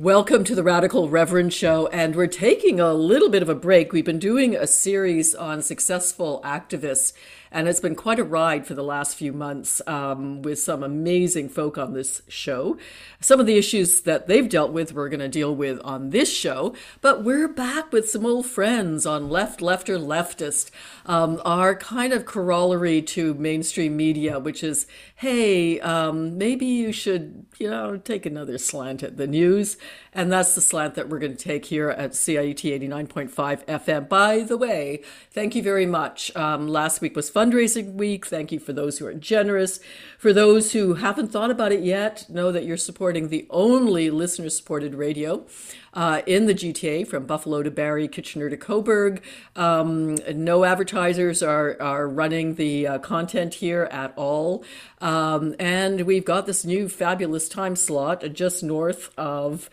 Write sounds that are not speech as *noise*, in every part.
Welcome to the Radical Reverend Show, and we're taking a little bit of a break. We've been doing a series on successful activists and it's been quite a ride for the last few months um, with some amazing folk on this show. Some of the issues that they've dealt with, we're going to deal with on this show. But we're back with some old friends on Left, Lefter Leftist, um, our kind of corollary to mainstream media, which is hey, um, maybe you should, you know, take another slant at the news. And that's the slant that we're going to take here at CIUT 89.5 FM. By the way, thank you very much. Um, last week was fundraising week. Thank you for those who are generous. For those who haven't thought about it yet, know that you're supporting the only listener supported radio uh, in the GTA from Buffalo to Barrie, Kitchener to Cobourg. Um, no advertisers are, are running the uh, content here at all. Um, and we've got this new fabulous time slot just north of,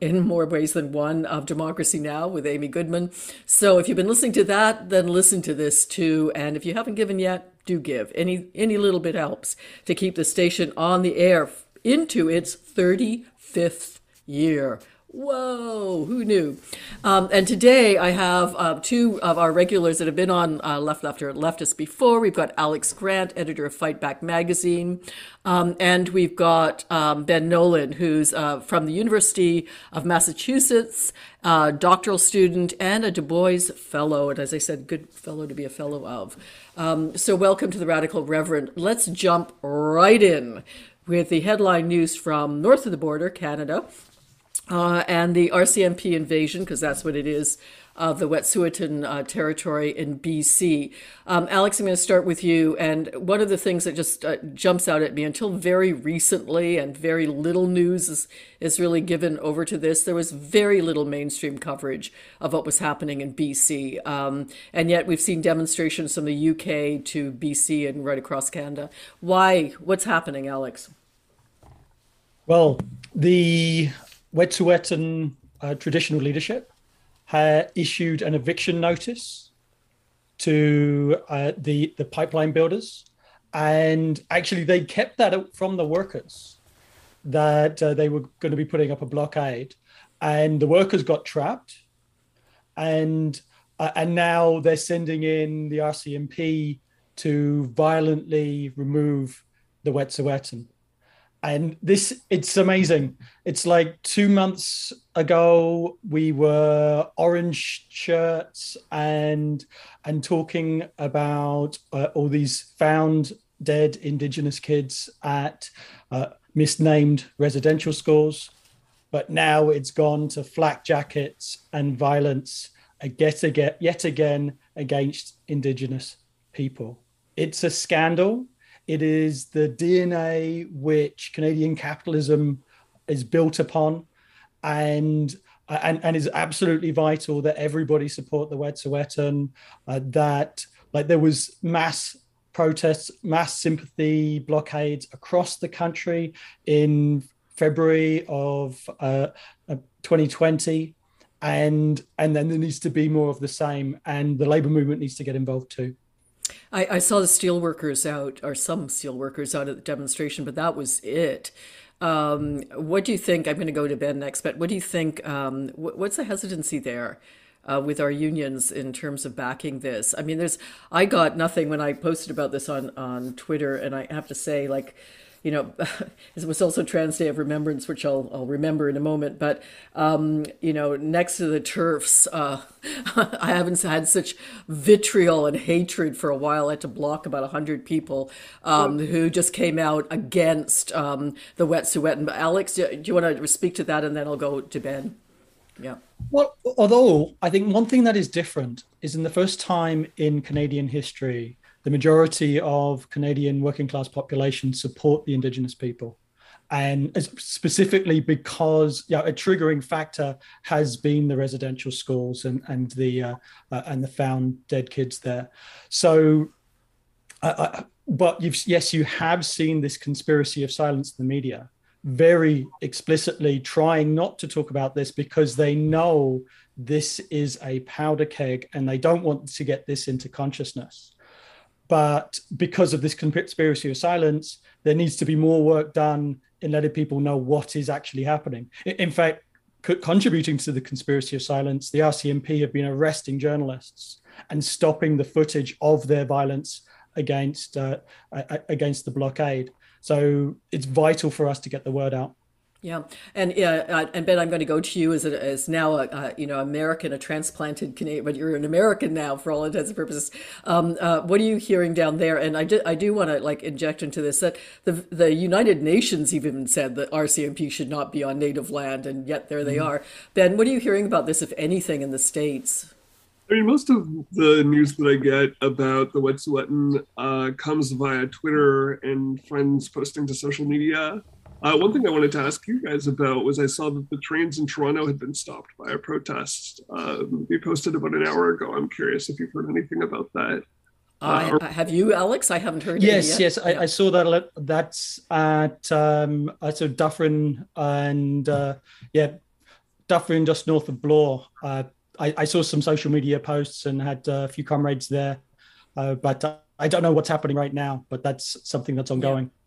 in more ways than one, of Democracy Now! with Amy Goodman. So if you've been listening to that, then listen to this too. And if you haven't given yet, do give. Any any little bit helps to keep the station on the air into its 35th year. Whoa, who knew? Um, and today I have uh, two of our regulars that have been on uh, Left Lefter Leftist before. We've got Alex Grant, editor of Fight Back magazine, um, and we've got um, Ben Nolan, who's uh, from the University of Massachusetts, uh, doctoral student and a Du Bois fellow. And as I said, good fellow to be a fellow of. Um, so welcome to the Radical Reverend. Let's jump right in with the headline news from north of the border, Canada uh, and the RCMP invasion, because that's what it is, of the Wet'suwet'en uh, territory in BC. Um, Alex, I'm going to start with you. And one of the things that just uh, jumps out at me until very recently, and very little news is, is really given over to this, there was very little mainstream coverage of what was happening in BC. Um, and yet we've seen demonstrations from the UK to BC and right across Canada. Why? What's happening, Alex? Well, the Wet'suwet'en uh, traditional leadership had issued an eviction notice to uh, the the pipeline builders, and actually they kept that from the workers that uh, they were going to be putting up a blockade, and the workers got trapped, and uh, and now they're sending in the RCMP to violently remove the Wet'suwet'en and this it's amazing. It's like two months ago we were orange shirts and and talking about uh, all these found dead indigenous kids at uh, misnamed residential schools. But now it's gone to flak jackets and violence yet again, yet again against indigenous people. It's a scandal it is the DNA which Canadian capitalism is built upon, and and, and is absolutely vital that everybody support the Wet'suwet'en. Uh, that like there was mass protests, mass sympathy blockades across the country in February of uh, 2020 and and then there needs to be more of the same and the labor movement needs to get involved too I, I saw the steelworkers out, or some steelworkers out at the demonstration, but that was it. Um, what do you think? I'm going to go to Ben next, but what do you think? Um, what's the hesitancy there uh, with our unions in terms of backing this? I mean, there's I got nothing when I posted about this on on Twitter, and I have to say, like, you know, *laughs* it was also Trans Day of Remembrance, which I'll, I'll remember in a moment. But, um, you know, next to the TERFs, uh, *laughs* I haven't had such vitriol and hatred for a while. I had to block about 100 people um, who just came out against um, the Wet'suwet'en. But Alex, do you want to speak to that? And then I'll go to Ben. Yeah. Well, although I think one thing that is different is in the first time in Canadian history the majority of Canadian working class population support the Indigenous people. And specifically because you know, a triggering factor has been the residential schools and, and the uh, uh, and the found dead kids there. So, uh, uh but yes, you have seen this conspiracy of silence in the media very explicitly trying not to talk about this because they know this is a powder keg and they don't want to get this into consciousness. But because of this conspiracy of silence, there needs to be more work done in letting people know what is actually happening. In fact, contributing to the conspiracy of silence, the RCMP have been arresting journalists and stopping the footage of their violence against uh, against the blockade. So it's vital for us to get the word out. Yeah, and uh, and Ben, I'm going to go to you as a, as now a, a, you know American, a transplanted Canadian, but you're an American now for all intents and purposes. Um, uh, what are you hearing down there? And I do I do want to like inject into this that the the United Nations even said that RCMP should not be on native land, and yet there they mm-hmm. are. Ben, what are you hearing about this, if anything, in the states? I mean, most of the news that I get about the Wet'suwet'en uh, comes via Twitter and friends posting to social media. Uh, one thing I wanted to ask you guys about was I saw that the trains in Toronto had been stopped by a protest. Um, you posted about an hour ago. I'm curious if you've heard anything about that. Uh, or- have you, Alex? I haven't heard. Anything. Yes, yes, I, I, saw that. That's at um, so Dufferin and uh, yeah, Dufferin just north of Bloor. Uh, I, I, saw some social media posts and had a few comrades there, uh, but I don't know what's happening right now. But that's something that's ongoing. Yeah.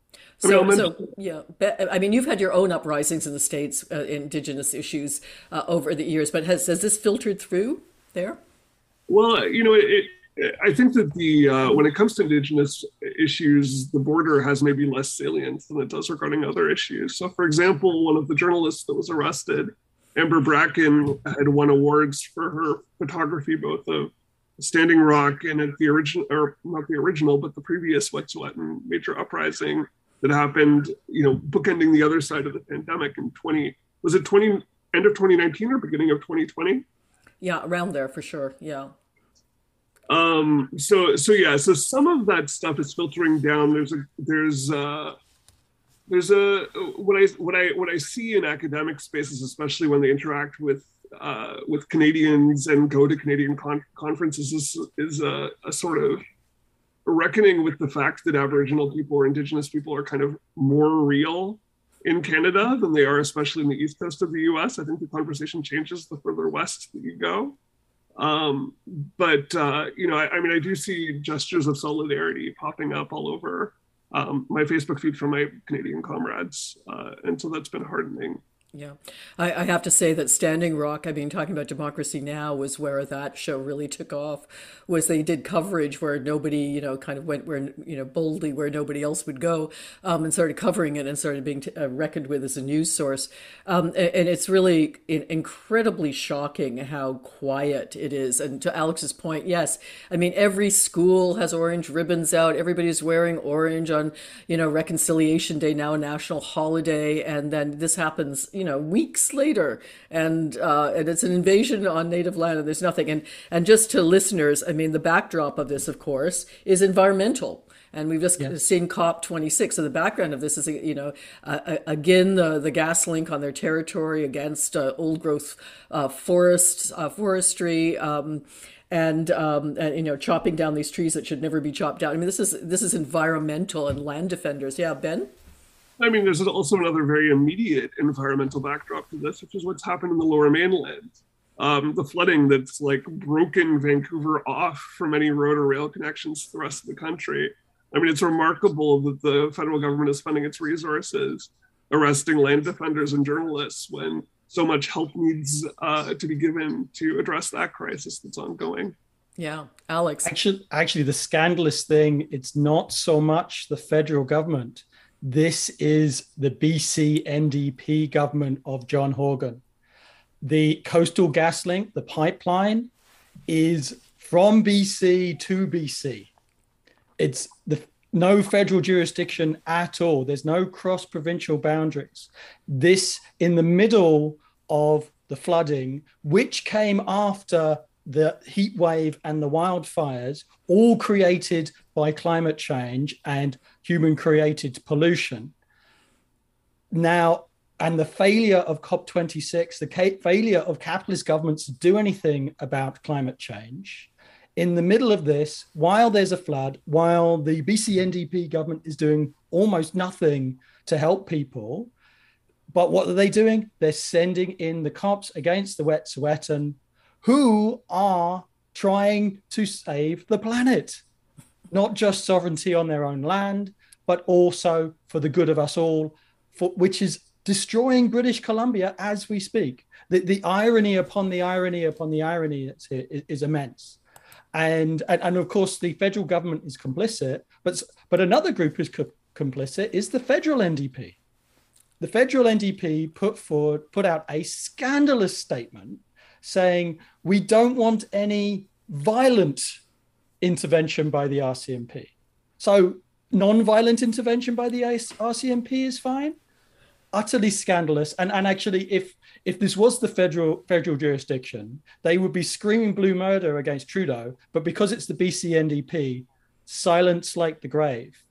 So, so yeah, I mean, you've had your own uprisings in the states, uh, indigenous issues uh, over the years, but has has this filtered through there? Well, you know, it, it, I think that the uh, when it comes to indigenous issues, the border has maybe less salience than it does regarding other issues. So, for example, one of the journalists that was arrested, Amber Bracken, had won awards for her photography, both of Standing Rock and at the original, or not the original, but the previous Wet'suwet'en major uprising that happened, you know, bookending the other side of the pandemic in 20, was it 20, end of 2019 or beginning of 2020? Yeah, around there for sure. Yeah. Um, so, so yeah, so some of that stuff is filtering down. There's a, there's, uh, there's a what I what I what I see in academic spaces, especially when they interact with uh, with Canadians and go to Canadian con- conferences, is, is a, a, sort of reckoning with the fact that Aboriginal people or Indigenous people are kind of more real in Canada than they are, especially in the east coast of the US. I think the conversation changes the further west that you go. Um, but, uh, you know, I, I, mean, I do see gestures of solidarity popping up all over um, my Facebook feed from my Canadian comrades. Uh, and so that's been heartening. Yeah, I, I, have to say that Standing Rock, I mean, talking about Democracy Now! was where that show really took off. Was they did coverage where nobody, you know, kind of went where, you know, boldly where nobody else would go um, and started covering it and started being t- uh, reckoned with as a news source. Um, and, and, it's really incredibly shocking how quiet it is. And to Alex's point, yes, I mean, every school has orange ribbons out. Everybody's wearing orange on, you know, Reconciliation Day, now a national holiday. And then this happens, you know weeks later and uh, and it's an invasion on native land and there's nothing and and just to listeners i mean the backdrop of this of course is environmental and we've just seen COP 26. So the background of this is, you know, uh, again the the gas link on their territory against uh, old growth uh, forests, uh, forestry. Um, and, um, and, you know, chopping down these trees that should never be chopped down. I mean, this is this is environmental and land defenders. Yeah, Ben. I mean, there's also another very immediate environmental backdrop to this, which is what's happened in the lower mainland. Um, the flooding that's like broken Vancouver off from any road or rail connections to the rest of the country. I mean, it's remarkable that the federal government is spending its resources arresting land defenders and journalists when so much help needs uh, to be given to address that crisis that's ongoing. Yeah, Alex. Actually, actually, the scandalous thing, it's not so much the federal government this is the BC NDP government of John Horgan. The Coastal Gas Link, the pipeline, is from BC to BC. It's the no federal jurisdiction at all. There's no cross provincial boundaries. This in the middle of the flooding, which came after the heat wave and the wildfires, all created by climate change and human created pollution. Now, and the failure of COP26, the failure of capitalist governments to do anything about climate change. In the middle of this, while there's a flood, while the BCNDP government is doing almost nothing to help people, but what are they doing? They're sending in the cops against the wet Wet'suwet'en who are trying to save the planet, not just sovereignty on their own land, but also for the good of us all, for, which is destroying British Columbia as we speak. The, the irony upon the irony upon the irony is, is immense. And, and, and of course, the federal government is complicit, but, but another group is co- complicit is the federal NDP. The federal NDP put forward, put out a scandalous statement saying we don't want any violent intervention by the RCMP. So non-violent intervention by the RCMP is fine. Utterly scandalous. And and actually, if if this was the federal federal jurisdiction, they would be screaming blue murder against Trudeau. But because it's the BC NDP, silence like the grave.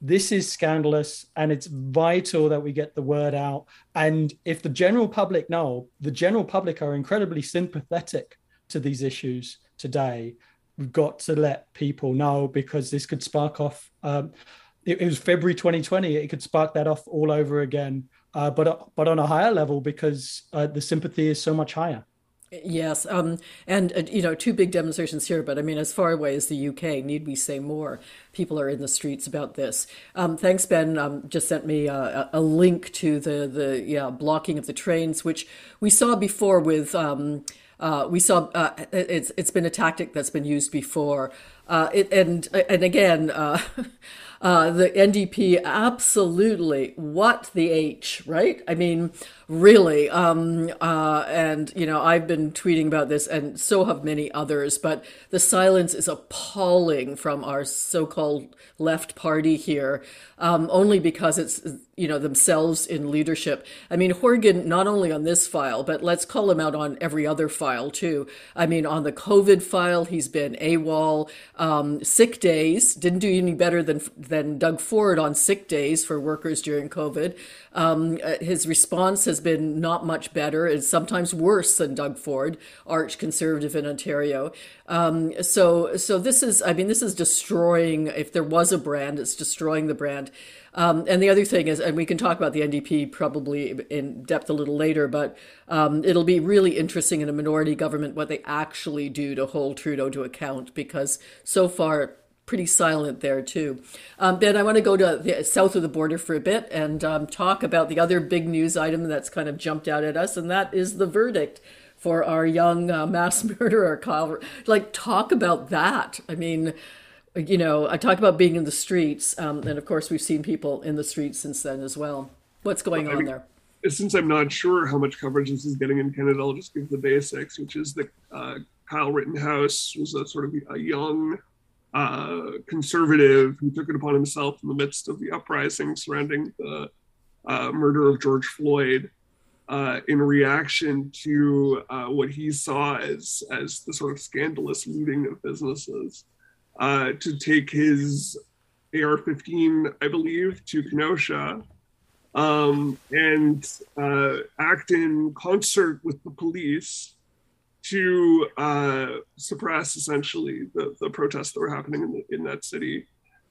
This is scandalous, and it's vital that we get the word out. And if the general public know, the general public are incredibly sympathetic to these issues today we've got to let people know because this could spark off. Um, it, it, was February 2020. It could spark that off all over again, uh, but but on a higher level because uh, the sympathy is so much higher. Yes, um, and uh, you know, two big demonstrations here, but I mean, as far away as the UK, need we say more? People are in the streets about this. Um, thanks, Ben. Um, just sent me a, a, link to the the yeah blocking of the trains, which we saw before with. Um, uh, we saw uh, it's it's been a tactic that's been used before, uh, it, and and again, *laughs* uh, the NDP absolutely what the H right? I mean, really. Um, uh, and you know, I've been tweeting about this, and so have many others. But the silence is appalling from our so-called left party here, um, only because it's you know themselves in leadership. I mean, Horgan not only on this file, but let's call him out on every other file too. I mean, on the COVID file, he's been AWOL. Um, sick days didn't do any better than than Doug Ford on sick days for workers during COVID. Um, uh, his response has been not much better. It's sometimes worse than Doug Ford, arch conservative in Ontario. Um, so, so this is, I mean, this is destroying. If there was a brand, it's destroying the brand. Um, and the other thing is, and we can talk about the NDP probably in depth a little later, but um, it'll be really interesting in a minority government what they actually do to hold Trudeau to account because so far pretty silent there too. Um, ben, I want to go to the south of the border for a bit and um, talk about the other big news item that's kind of jumped out at us, and that is the verdict for our young uh, mass *laughs* murderer, Kyle. Like, talk about that. I mean, you know, I talk about being in the streets, um, and of course, we've seen people in the streets since then as well. What's going well, on there? Since I'm not sure how much coverage this is getting in Canada, I'll just give the basics, which is that uh, Kyle Rittenhouse was a sort of a young uh, conservative who took it upon himself in the midst of the uprising surrounding the uh, murder of George Floyd uh, in reaction to uh, what he saw as, as the sort of scandalous looting of businesses uh, to take his AR 15, I believe, to Kenosha um, and uh, act in concert with the police to uh, suppress essentially the, the protests that were happening in, the, in that city.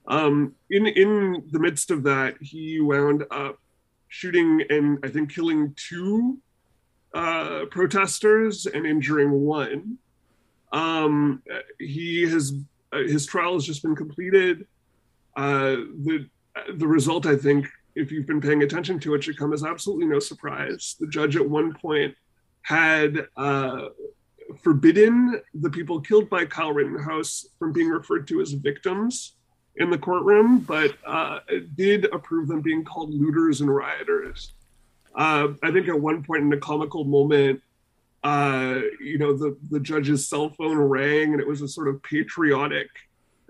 Um, in in the midst of that, he wound up shooting and I think killing two uh, protesters and injuring one. Um, he has uh, his trial has just been completed. Uh, the the result, I think, if you've been paying attention to it, should come as absolutely no surprise. The judge at one point had uh, forbidden the people killed by Kyle Rittenhouse from being referred to as victims in the courtroom, but uh, did approve them being called looters and rioters. Uh, I think at one point in a comical moment, uh, you know, the, the judge's cell phone rang and it was a sort of patriotic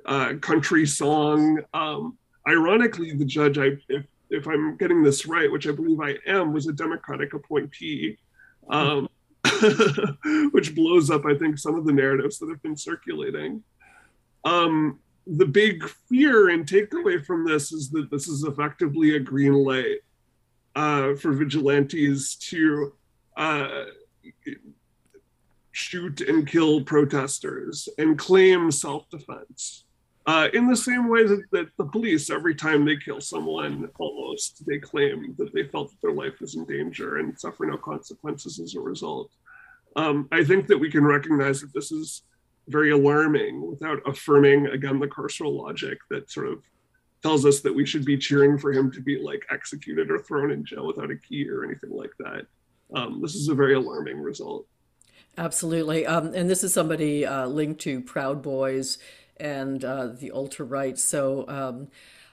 uh, country song. Um, ironically, the judge, I, if, if I'm getting this right, which I believe I am, was a Democratic appointee. Um, *laughs* which blows up, I think, some of the narratives that have been circulating. Um, the big fear and takeaway from this is that this is effectively a green light uh, for vigilantes to uh, shoot and kill protesters and claim self defense. Uh, in the same way that, that, the police, every time they kill someone, almost they claim that they felt that their life was in danger and suffer no consequences as a result. Um, I think that we can recognize that this is very alarming without affirming, again, the carceral logic that sort of tells us that we should be cheering for him to be like executed or thrown in jail without a key or anything like that. Um, this is a very alarming result. Absolutely. Um, and this is somebody uh, linked to Proud Boys and uh, the ultra right. So, um,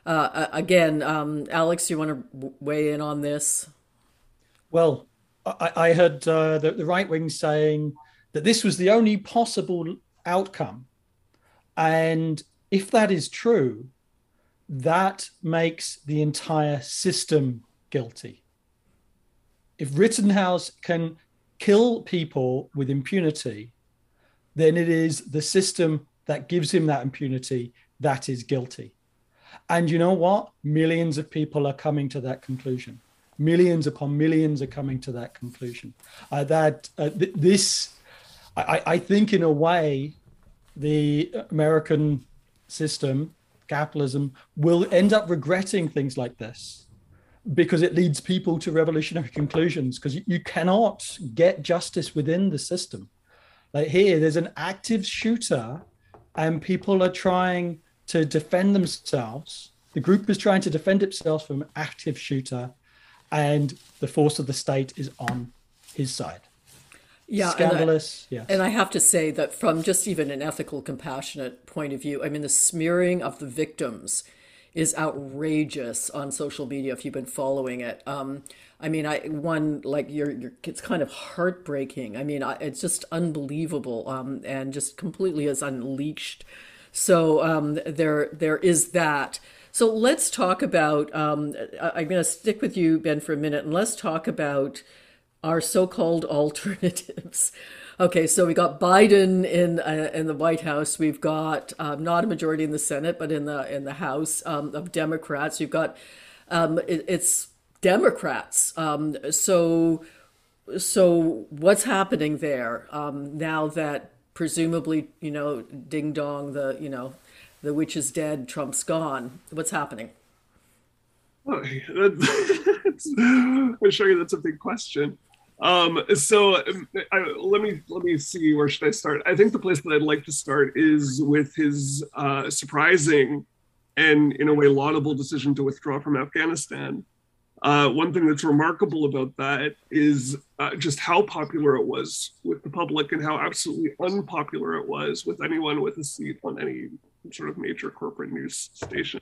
uh, again, um, Alex, you want to weigh in on this? Well, I, I heard uh, the, the right wing saying that this was the only possible outcome. And if that is true, that makes the entire system guilty. If Rittenhouse can kill people with impunity, then it is the system that gives him that impunity that is guilty. And you know what? Millions of people are coming to that conclusion. Millions upon millions are coming to that conclusion. Uh, that uh, th- this, I, I think, in a way, the American system, capitalism, will end up regretting things like this because it leads people to revolutionary conclusions. Because you, you cannot get justice within the system. Like here, there's an active shooter, and people are trying to defend themselves. The group is trying to defend itself from an active shooter, and the force of the state is on his side yeah, scandalous. And I, and I have to say that from just even an ethical, compassionate point of view, I mean, the smearing of the victims is outrageous on social media if you've been following it. Um, I mean, I one like you're, you're it's kind of heartbreaking. I mean, I, it's just unbelievable um, and just completely is unleashed. So um, there there is that. So let's talk about. Um, I'm going to stick with you, Ben, for a minute, and let's talk about our so-called *laughs* alternatives. Okay, so we got Biden in uh, in the White House. We've got um, not a majority in the Senate, but in the in the House um, of Democrats. You've got um, it, it's Democrats. Um, so so what's happening there um, now that presumably you know ding dong the you know the witch is dead, Trump's gone. What's happening? Oh, I'm sure that's a big question. Um, so I, let me let me see where should I start. I think the place that I'd like to start is with his uh, surprising and in a way laudable decision to withdraw from Afghanistan. Uh, one thing that's remarkable about that is uh, just how popular it was with the public and how absolutely unpopular it was with anyone with a seat on any sort of major corporate news station.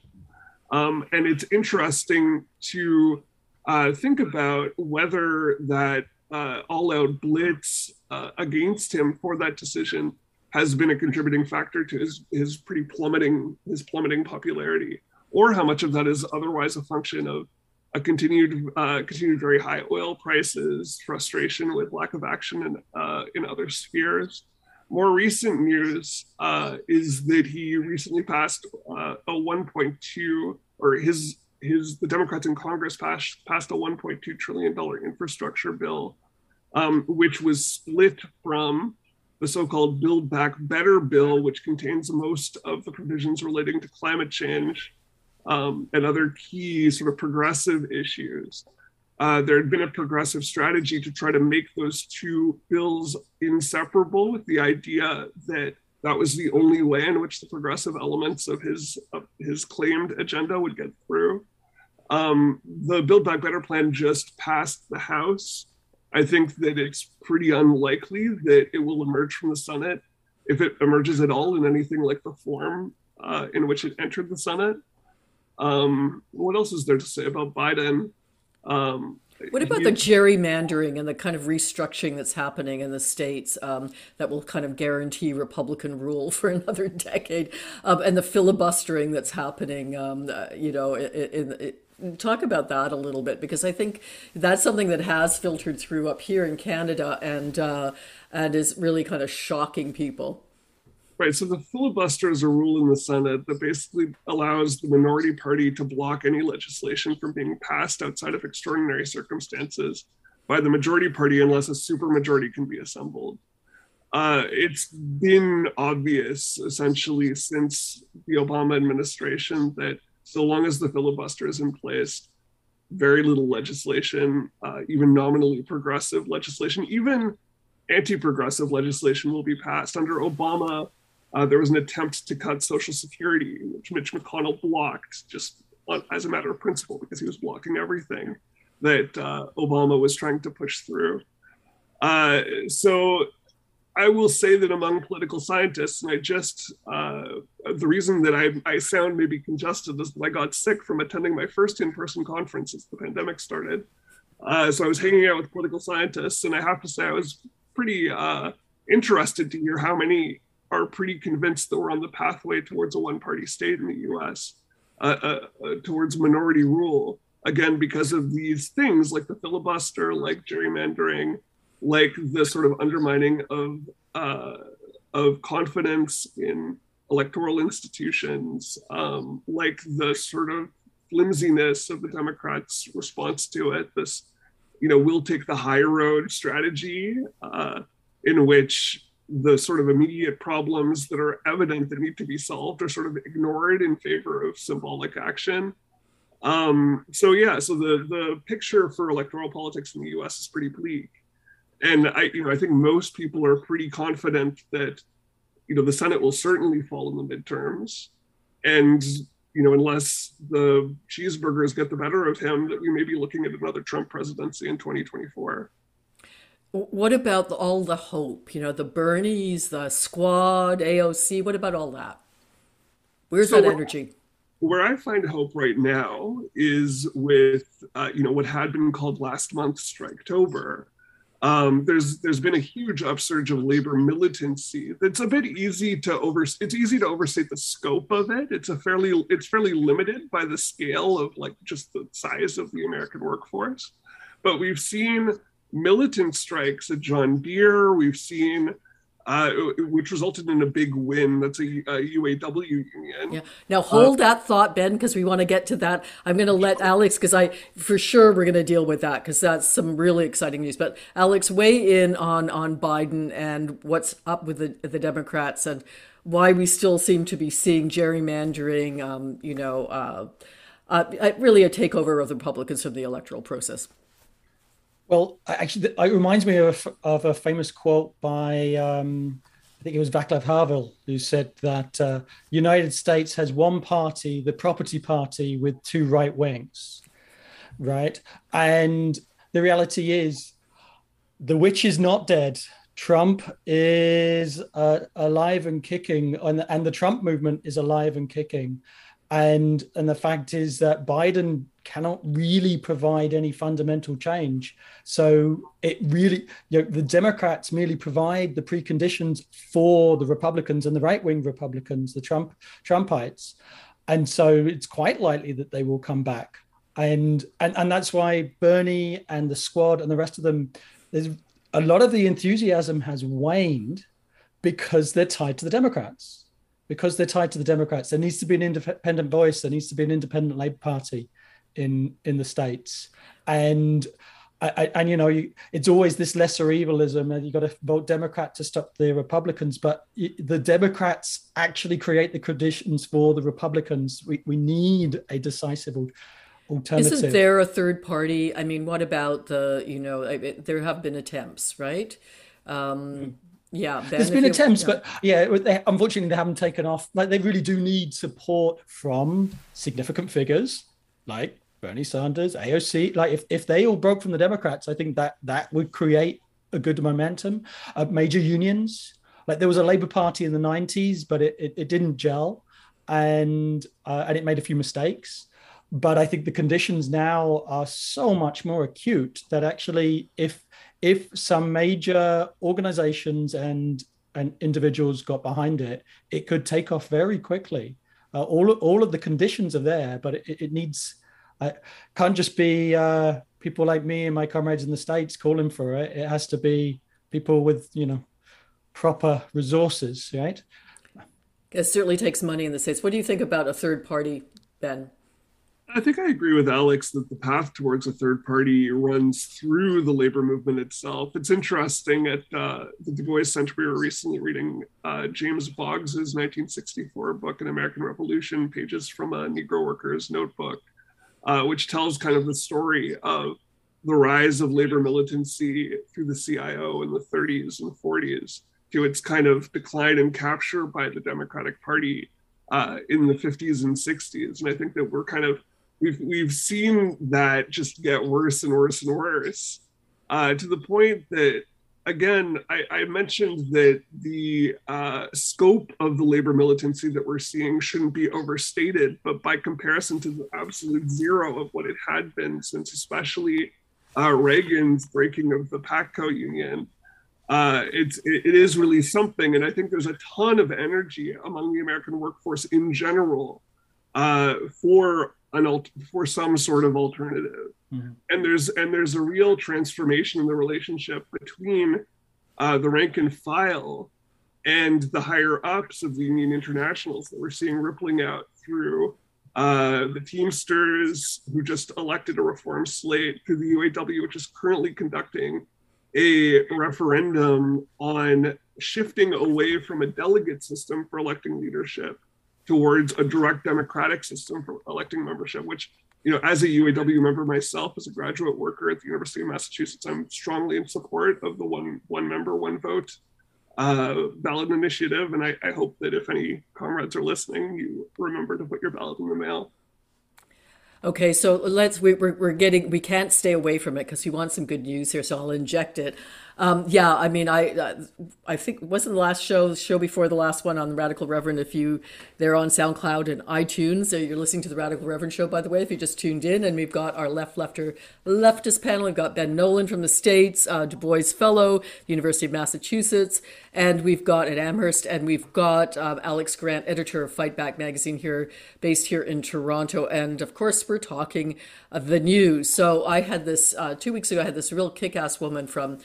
Um, and it's interesting to uh, think about whether that uh, all-out blitz uh, against him for that decision has been a contributing factor to his his pretty plummeting his plummeting popularity, or how much of that is otherwise a function of a continued uh, continued very high oil prices, frustration with lack of action in uh, in other spheres. More recent news uh, is that he recently passed uh, a 1.2 or his his the Democrats in Congress passed passed a 1.2 trillion dollar infrastructure bill, um, which was split from the so-called Build Back Better bill, which contains most of the provisions relating to climate change um, and other key sort of progressive issues. Uh, there had been a progressive strategy to try to make those two bills inseparable, with the idea that that was the only way in which the progressive elements of his of his claimed agenda would get through. Um, the Build Back Better plan just passed the House. I think that it's pretty unlikely that it will emerge from the Senate, if it emerges at all in anything like the form uh, in which it entered the Senate. Um, what else is there to say about Biden? Um, what about the gerrymandering and the kind of restructuring that's happening in the states um, that will kind of guarantee Republican rule *laughs* for another decade, um, and the filibustering that's happening, um, uh, you know, in, in, talk about that a little bit because I think that's something that has filtered through up here in Canada and uh, and is really kind of shocking people. Right. So the filibuster is a rule in the Senate that basically allows the minority party to block any legislation from being passed outside of extraordinary circumstances by the majority party unless a supermajority can be assembled. Uh, it's been obvious essentially since the Obama administration that so long as the filibuster is in place, very little legislation, uh, even nominally progressive legislation, even anti progressive legislation will be passed. Under Obama, uh, there was an attempt to cut Social Security, which Mitch McConnell blocked just as a matter of principle because he was blocking everything that uh, Obama was trying to push through. Uh, so I will say that among political scientists, and I just, uh, the reason that I, I sound maybe congested is that I got sick from attending my first in person conference as the pandemic started. Uh, so I was hanging out with political scientists, and I have to say I was pretty uh, interested to hear how many are pretty convinced that we're on the pathway towards a one party state in the US, uh, uh, uh, towards minority rule. Again, because of these things like the filibuster, like gerrymandering, like the sort of undermining of uh, of confidence in electoral institutions, um, like the sort of flimsiness of the Democrats' response to it. This, you know, we'll take the high road strategy, uh, in which the sort of immediate problems that are evident that need to be solved are sort of ignored in favor of symbolic action. Um, so yeah, so the the picture for electoral politics in the U.S. is pretty bleak and I, you know, I think most people are pretty confident that, you know, the Senate will certainly fall in the midterms, and you know, unless the cheeseburgers get the better of him, that we may be looking at another Trump presidency in 2024. What about all the hope? You know, the Bernies, the squad, AOC. What about all that? Where's so that energy? Where I find hope right now is with, uh, you know, what had been called last month Striketober, um, there's there's been a huge upsurge of labor militancy. It's a bit easy to over it's easy to overstate the scope of it. It's a fairly it's fairly limited by the scale of like just the size of the American workforce. But we've seen militant strikes at John Deere. We've seen uh, which resulted in a big win. That's a, a UAW union. Yeah. Now hold uh, that thought, Ben, because we want to get to that. I'm going to let Alex, because I for sure we're going to deal with that because that's some really exciting news. But Alex, weigh in on on Biden and what's up with the the Democrats and why we still seem to be seeing gerrymandering. Um, you know, uh, uh, really a takeover of the Republicans from the electoral process. Well, actually, it reminds me of, of a famous quote by, um, I think it was Václav Havel, who said that uh, United States has one party, the property party, with two right wings, right? And the reality is, the witch is not dead. Trump is uh, alive and kicking, and, and the Trump movement is alive and kicking. And and the fact is that Biden cannot really provide any fundamental change. So it really, you know, the Democrats merely provide the preconditions for the Republicans and the right-wing Republicans, the Trump Trumpites, and so it's quite likely that they will come back. And and and that's why Bernie and the squad and the rest of them, there's a lot of the enthusiasm has waned because they're tied to the Democrats. Because they're tied to the Democrats, there needs to be an independent voice. There needs to be an independent Labor Party in in the states. And I, and you know you, it's always this lesser evilism and you got to vote democrat to stop the republicans but the democrats actually create the conditions for the republicans. We, we need a decisive alternative. Isn't there a third party? I mean what about the you know it, there have been attempts right? Um yeah, ben, there's been attempts, yeah. but yeah, they, unfortunately, they haven't taken off. Like they really do need support from significant figures like Bernie Sanders, AOC, like if, if they all broke from the Democrats, I think that that would create a good momentum. Uh, major unions, like there was a Labour Party in the 90s, but it, it, it didn't gel and uh, and it made a few mistakes. But I think the conditions now are so much more acute that actually, if if some major organizations and and individuals got behind it, it could take off very quickly. Uh, all all of the conditions are there, but it, it needs I can't just be uh, people like me and my comrades in the states calling for it. It has to be people with you know proper resources, right? It certainly takes money in the states. What do you think about a third party, Ben? I think I agree with Alex that the path towards a third party runs through the labor movement itself. It's interesting at uh, the Du Bois Center, we were recently reading uh, James Boggs's 1964 book, An American Revolution, pages from a Negro worker's notebook uh, which tells kind of the story of the rise of labor militancy through the CIO in the 30s and 40s to its kind of decline and capture by the Democratic Party uh, in the 50s and 60s. And I think that we're kind of we've we've seen that just get worse and worse and worse uh, to the point that again I, I mentioned that the uh, scope of the labor militancy that we're seeing shouldn't be overstated but by comparison to the absolute zero of what it had been since especially uh, reagan's breaking of the patco union uh, it's it, it is really something and i think there's a ton of energy among the american workforce in general uh, for an for some sort of alternative. Mm-hmm. And there's and there's a real transformation in the relationship between uh, the rank and file and the higher ups of the Union Internationals that we're seeing rippling out through uh, the Teamsters, who just elected a reform slate, through the UAW, which is currently conducting a referendum on shifting away from a delegate system for electing leadership towards a direct democratic system for electing membership, which, you know, as a UAW member myself, as a graduate worker at the University of Massachusetts, I'm strongly in support of the one one member, one vote uh, ballot initiative. And I, I hope that if any comrades are listening, you remember to put your ballot in the mail. Okay, so let's we, are we're getting we can't stay away from it because we want some good news here, so I'll inject it. Um, yeah, I mean, I uh, I think wasn't the last show the show before the last one on the Radical Reverend. If you they're on SoundCloud and iTunes, so you're listening to the Radical Reverend show. By the way, if you just tuned in, and we've got our left lefter leftist panel. We've got Ben Nolan from the states, uh, Du Bois Fellow, University of Massachusetts, and we've got at Amherst, and we've got um, Alex Grant, editor of Fight Back magazine here, based here in Toronto, and of course we're talking the news. So I had this uh, two weeks ago. I had this real kick-ass woman from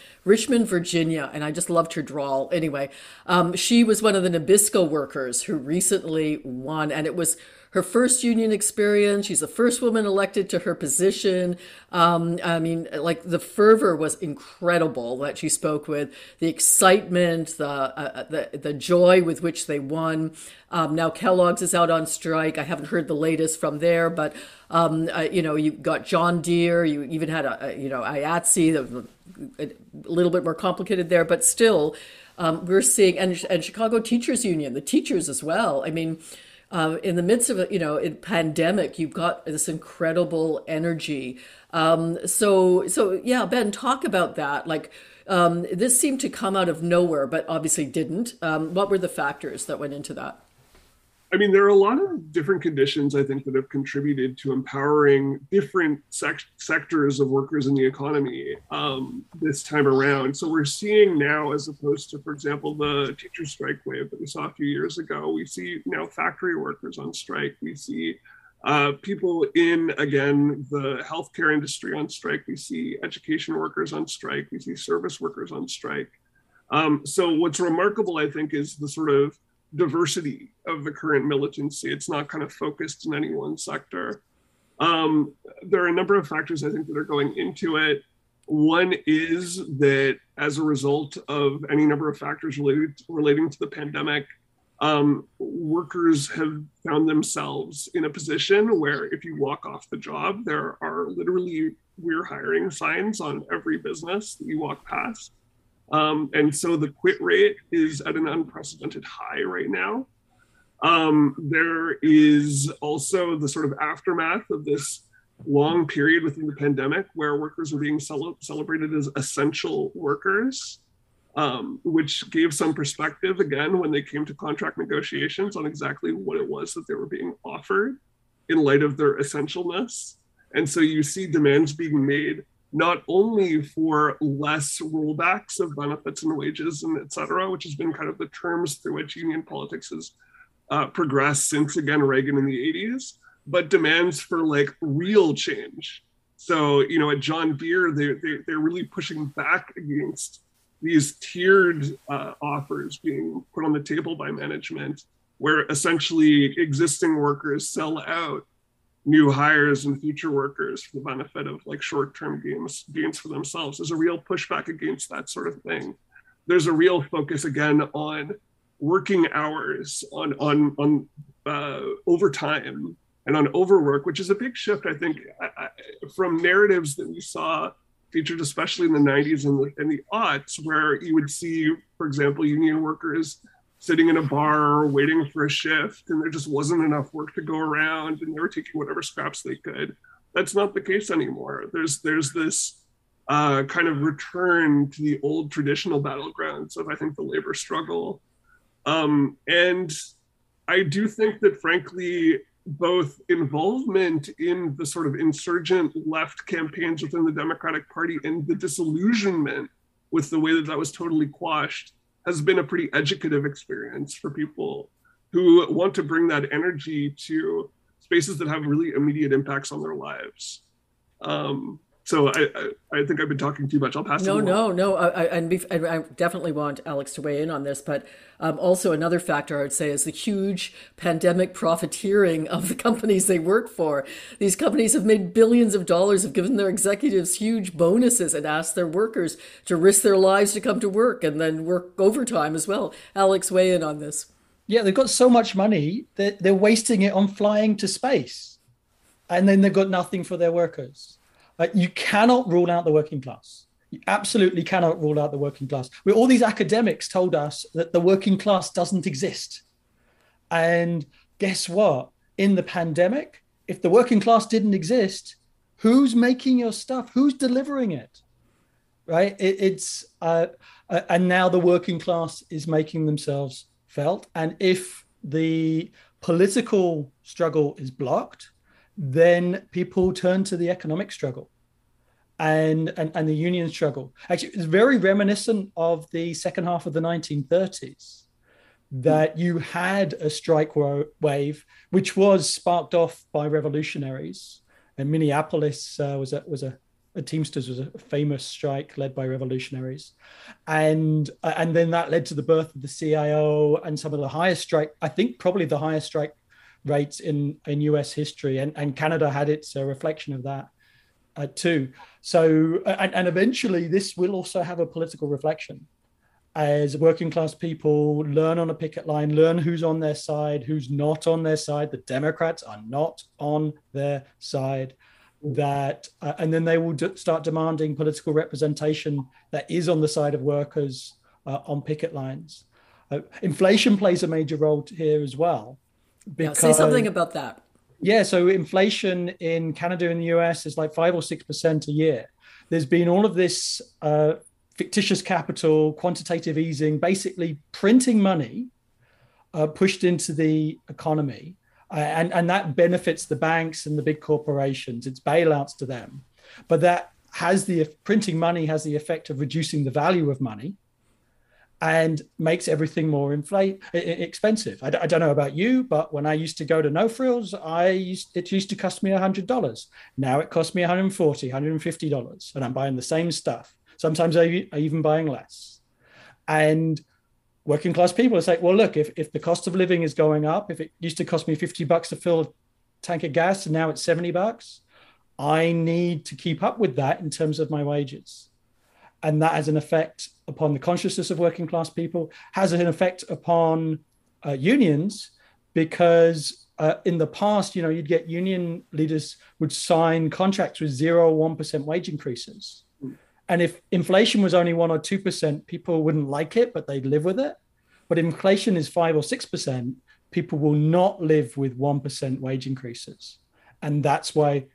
Richmond, Virginia, and I just loved her drawl. Anyway, um, she was one of the Nabisco workers who recently won, and it was her first union experience. She's the first woman elected to her position. Um, I mean, like the fervor was incredible that she spoke with, the excitement, the uh, the, the joy with which they won. Um, now Kellogg's is out on strike. I haven't heard the latest from there, but um, uh, you know, you got John Deere. You even had a, a you know IATSE, a little bit more complicated there, but still. Um, we're seeing and, and Chicago Teachers Union, the teachers as well. I mean, um, in the midst of a you know pandemic, you've got this incredible energy. Um, so so yeah, Ben, talk about that. Like um, this seemed to come out of nowhere, but obviously didn't. Um, what were the factors that went into that? I mean, there are a lot of different conditions I think that have contributed to empowering different sec- sectors of workers in the economy um, this time around. So we're seeing now, as opposed to, for example, the teacher strike wave that we saw a few years ago, we see now factory workers on strike. We see uh, people in, again, the healthcare industry on strike. We see education workers on strike. We see service workers on strike. Um, so what's remarkable, I think, is the sort of diversity of the current militancy. It's not kind of focused in any one sector. Um, there are a number of factors I think that are going into it. One is that as a result of any number of factors related relating to the pandemic, um, workers have found themselves in a position where if you walk off the job, there are literally we're hiring signs on every business that you walk past. Um, and so the quit rate is at an unprecedented high right now. Um, there is also the sort of aftermath of this long period within the pandemic where workers are being cel- celebrated as essential workers, um, which gave some perspective again when they came to contract negotiations on exactly what it was that they were being offered in light of their essentialness. And so you see demands being made not only for less rollbacks of benefits and wages and et cetera, which has been kind of the terms through which union politics has uh, progressed since again Reagan in the 80s, but demands for like real change. So, you know, at John Deere, they, they, they're really pushing back against these tiered uh, offers being put on the table by management, where essentially existing workers sell out new hires and future workers for the benefit of like short-term gains gains for themselves. There's a real pushback against that sort of thing. There's a real focus again on working hours, on on on uh, overtime, and on overwork, which is a big shift, I think, I, I, from narratives that we saw featured especially in the 90s and the, and the aughts, where you would see, for example, union workers sitting in a bar waiting for a shift and there just wasn't enough work to go around and they were taking whatever scraps they could. That's not the case anymore. There's there's this uh, kind of return to the old traditional battlegrounds of I think the labor struggle. Um, and I do think that frankly both involvement in the sort of insurgent left campaigns within the Democratic Party and the disillusionment with the way that that was totally quashed has been a pretty educative experience for people who want to bring that energy to spaces that have really immediate impacts on their lives. Um, so I, I, I, think I've been talking too much. I'll pass. No, no, no. I, and I definitely want Alex to weigh in on this. But um, also another factor I would say is the huge pandemic profiteering of the companies they work for. These companies have made billions of dollars, have given their executives huge bonuses, and asked their workers to risk their lives to come to work and then work overtime as well. Alex, weigh in on this. Yeah, they've got so much money that they're wasting it on flying to space, and then they've got nothing for their workers uh, you cannot rule out the working class. You absolutely cannot rule out the working class. Where all these academics told us that the working class doesn't exist. And guess what? In the pandemic, if the working class didn't exist, who's making your stuff? Who's delivering it? Right? It, it's uh, uh, and now the working class is making themselves felt. And if the political struggle is blocked, then people turn to the economic struggle and, and, and the union struggle. Actually, it's very reminiscent of the second half of the 1930s that you had a strike wave, which was sparked off by revolutionaries. And Minneapolis uh, was a, was a, a Teamsters was a famous strike led by revolutionaries, and uh, and then that led to the birth of the CIO and some of the highest strike. I think probably the highest strike rates in in US history, and and Canada had its uh, reflection of that uh, too. So and, and eventually this will also have a political reflection as working class people learn on a picket line, learn who's on their side, who's not on their side. The Democrats are not on their side. That uh, and then they will d- start demanding political representation that is on the side of workers uh, on picket lines. Uh, inflation plays a major role here as well. Because, yeah, say something about that. Yeah, so inflation in Canada and the US is like five or six percent a year. There's been all of this uh, fictitious capital, quantitative easing, basically printing money uh, pushed into the economy, uh, and and that benefits the banks and the big corporations. It's bailouts to them, but that has the printing money has the effect of reducing the value of money and makes everything more inflate expensive. I, I, don't know about you, but when I used to go to No Frills, I used it used to cost me hundred dollars. Now it costs me 140, 150 dollars, and I'm buying the same stuff. Sometimes I, I even buying less. And working class people saying, well, look, if, if the cost of living is going up, if it used to cost me 50 bucks to fill a tank of gas and now it's 70 bucks, I need to keep up with that in terms of my wages and that has an effect upon the consciousness of working class people, has an effect upon uh, unions because uh, in the past, you know, you'd get union leaders would sign contracts with zero or one percent wage increases, and if inflation was only one or two percent, people wouldn't like it, but they'd live with it. But inflation is five or six percent, people will not live with one percent wage increases, and that's why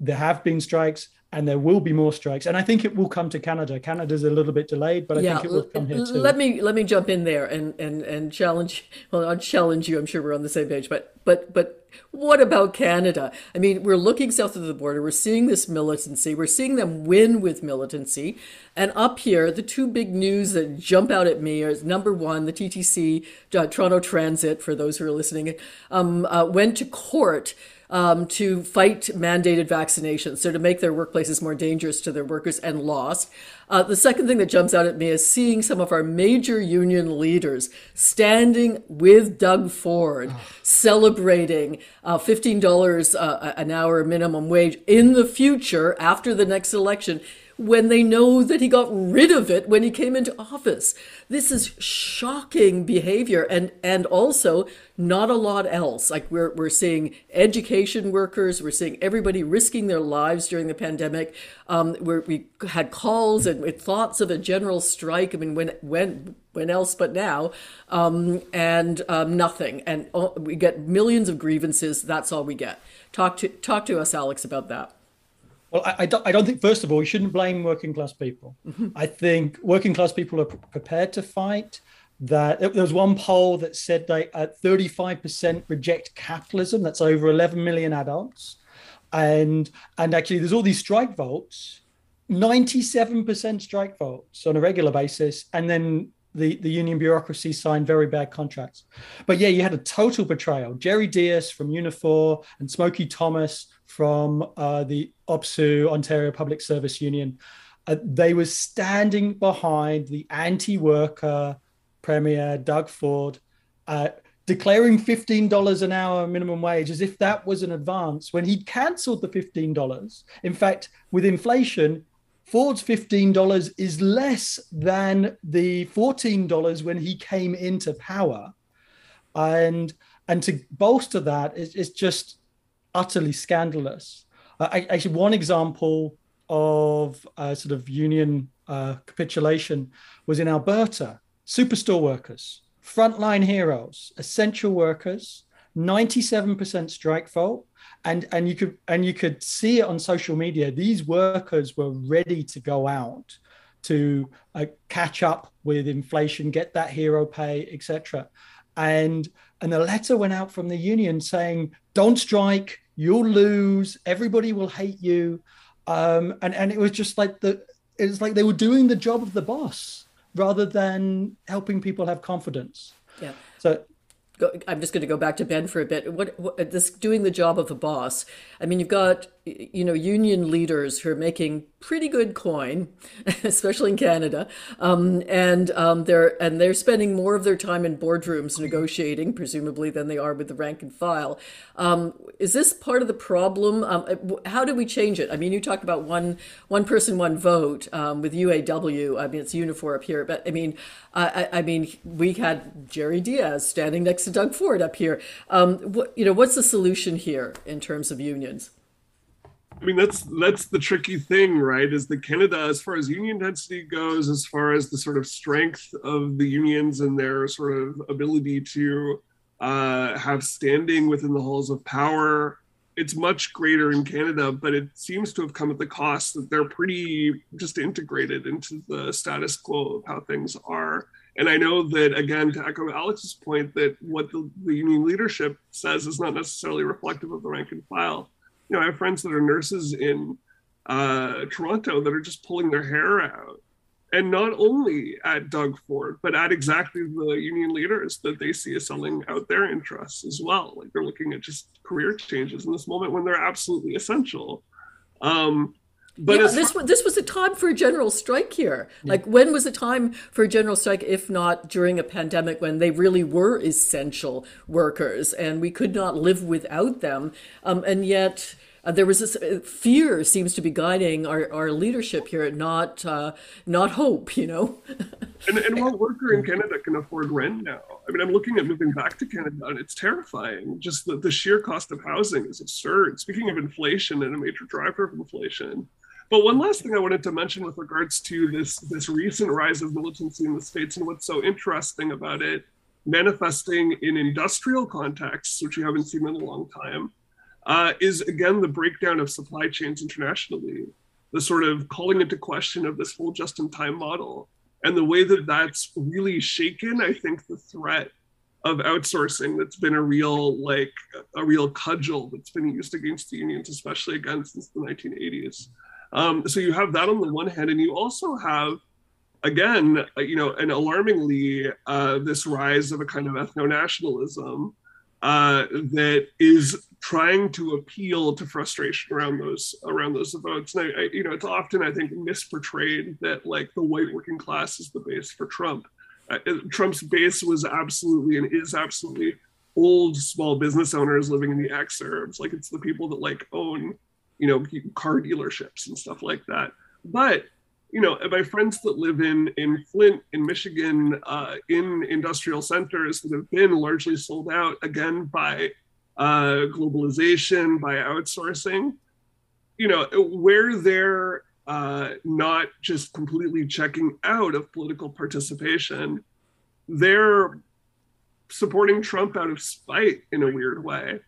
there have been strikes and there will be more strikes. And i think it will come to canada. Canada's a little bit delayed but i yeah, think it will come here too. let me let me jump in there and and and challenge well i'll challenge you. I'm sure we're on the same page but but but what about canada? I mean we're looking south of the border. We're seeing this militancy. We're seeing them win with militancy. And up here the two big news that jump out at me is number one the ttc uh, toronto transit for those who are listening um, uh, went to court um, to fight mandated vaccinations, so to make their workplaces more dangerous to their workers and lost. Uh, the second thing that jumps out at me is seeing some of our major union leaders standing with Doug Ford, oh. celebrating uh, $15 uh, an hour minimum wage in the future after the next election when they know that he got rid of it when he came into office. This is shocking behavior and and also not a lot else. Like we're we're seeing education workers, we're seeing everybody risking their lives during the pandemic. Um, we had calls and thoughts of a general strike. I mean, when when when else but now? Um, and um, nothing. And oh, we get millions of grievances. That's all we get. Talk to talk to us, Alex, about that. Well, I, I, don't, I don't think, first of all, we shouldn't blame working class people. Mm-hmm. I think working class people are prepared to fight. That there was one poll that said they at 35% reject capitalism. That's over 11 million adults. And and actually, there's all these strike votes, 97% strike votes on a regular basis. And then the, the union bureaucracy signed very bad contracts. But yeah, you had a total betrayal. Jerry Dias from Unifor and Smokey Thomas from uh, the OPSEU, Ontario Public Service Union. Uh, they were standing behind the anti-worker Premier Doug Ford, uh, declaring $15 an hour minimum wage as if that was an advance when he'd cancelled the $15. In fact, with inflation, Ford's $15 is less than the $14 when he came into power. And and to bolster that, it's just utterly scandalous. Uh, actually, one example of uh, sort of union uh, capitulation was in Alberta. Superstore workers, frontline heroes, essential workers, 97% strike vote and and you could and you could see it on social media these workers were ready to go out to uh, catch up with inflation get that hero pay etc and and the letter went out from the union saying don't strike you'll lose everybody will hate you um, and and it was just like the it was like they were doing the job of the boss rather than helping people have confidence yeah so I'm just going to go back to Ben for a bit. What, what this doing the job of a boss? I mean, you've got you know union leaders who are making pretty good coin, *laughs* especially in Canada, um, and um, they're and they're spending more of their time in boardrooms negotiating, presumably, than they are with the rank and file. Um, is this part of the problem? Um, uh, how do we change it? I mean, you talk about one one person, one vote um, with UAW. I mean, it's Unifor up here, but I mean, I, I, mean, we had Jerry Dias standing next to Doug Ford up here. Um, what, you know, what's the solution here in terms of unions? I mean, that's that's the tricky thing, right? Is that Canada, as far as union density goes, as far as the sort of strength of the unions and their sort of ability to uh, have standing within the halls of power, it's much greater in Canada, but it seems to have come at the cost that they're pretty just integrated into the status quo of how things are. And I know that, again, to echo Alex's point, that what the, the union leadership says is not necessarily reflective of the rank and file you know, I have friends that are nurses in uh, Toronto that are just pulling their hair out. And not only at Doug Ford, but at exactly the union leaders that they see as selling out their interests as well. Like they're looking at just career changes in this moment when they're absolutely essential. Um, but yeah, this was this was a time for a general strike here. Yeah. Like when was a time for a general strike if not during a pandemic when they really were essential workers and we could not live without them. Um, and yet uh, there was this uh, fear seems to be guiding our, our leadership here, not uh, not hope. You know. *laughs* and and what worker in Canada can afford rent now? I mean, I'm looking at moving back to Canada, and it's terrifying. Just the, the sheer cost of housing is absurd. Speaking of inflation and a major driver of inflation, but one last thing I wanted to mention with regards to this this recent rise of militancy in the states and what's so interesting about it manifesting in industrial contexts, which we haven't seen in a long time, uh, is again the breakdown of supply chains internationally, the sort of calling into question of this whole just-in-time model, and the way that that's really shaken. I think the threat of outsourcing that's been a real like a real cudgel that's been used against the unions, especially again since the 1980s. Um, so you have that on the one hand, and you also have, again, uh, you know, an alarmingly uh, this rise of a kind of ethno nationalism uh, that is trying to appeal to frustration around those around those votes. And I, I, you know, it's often I think misportrayed that like the white working class is the base for Trump. Uh, Trump's base was absolutely and is absolutely old small business owners living in the exurbs. Like it's the people that like own you know car dealerships and stuff like that but you know, my friends that live in in Flint, in Michigan, uh, in industrial centers that have been largely sold out again by uh, globalization, by outsourcing, you know, where they're uh, not just completely checking out of political participation, they're supporting Trump out of spite in a weird way.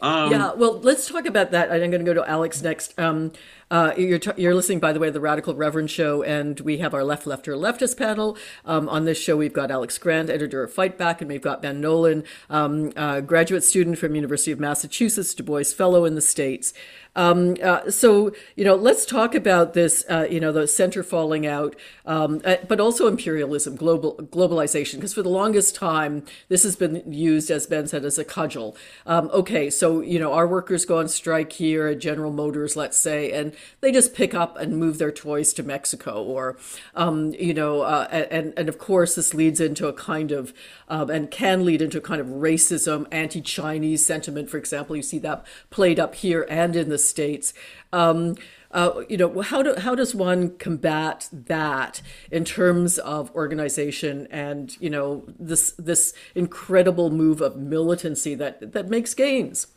Um, yeah, well, let's talk about that. I'm going to go to Alex next. Um, uh, you're, t- you're listening, by the way, to the Radical Reverend Show, and we have our Left, Lefter Leftist panel. Um, on this show, we've got Alex Grant, editor of Fight Back, and we've got Ben Nolan, um, graduate student from University of Massachusetts, Du Bois Fellow in the States. Um, uh, so, you know, let's talk about this, uh, you know, the center falling out, um, uh, but also imperialism, global globalization, because for the longest time, this has been used, as Ben said, as a cudgel. Um, okay, so, you know, our workers go on strike here at General Motors, let's say, and they just pick up and move their toys to Mexico or, um, you know, uh, and, and of course, this leads into a kind of, um, and can lead into a kind of racism, anti Chinese sentiment, for example. You see that played up here and in the States. Um, uh, you know, how do how does one combat that in terms of organization and you know this this incredible move of militancy that that makes gains?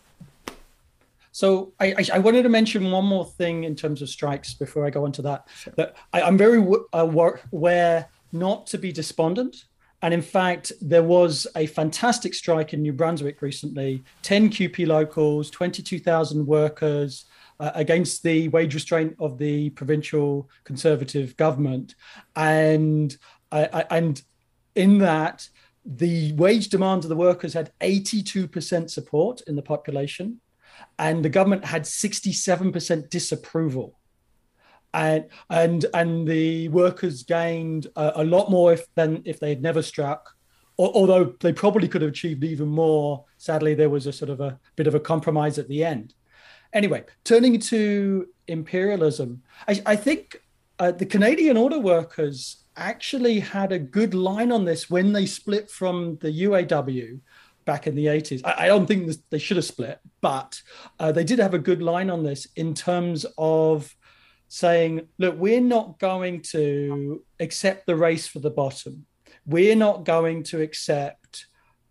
So I, I, I, wanted to mention one more thing in terms of strikes before I go into that. Sure. That I, am very aware not to be despondent. And in fact, there was a fantastic strike in New Brunswick recently 10 CUPE locals, 22,000 workers uh, against the wage restraint of the provincial conservative government. And, uh, and in that, the wage demands of the workers had 82% support in the population, and the government had 67% disapproval. And and and the workers gained a, a lot more if, than if they had never struck although they probably could have achieved even more. Sadly there was a sort of a bit of a compromise at the end. Anyway turning to imperialism i, I think uh, the canadian auto workers actually had a good line on this when they split from the uaw back in the 80s i, I don't think they should have split but uh, they did have a good line on this in terms of saying, look, we're not going to accept the race for the bottom. We're not going to accept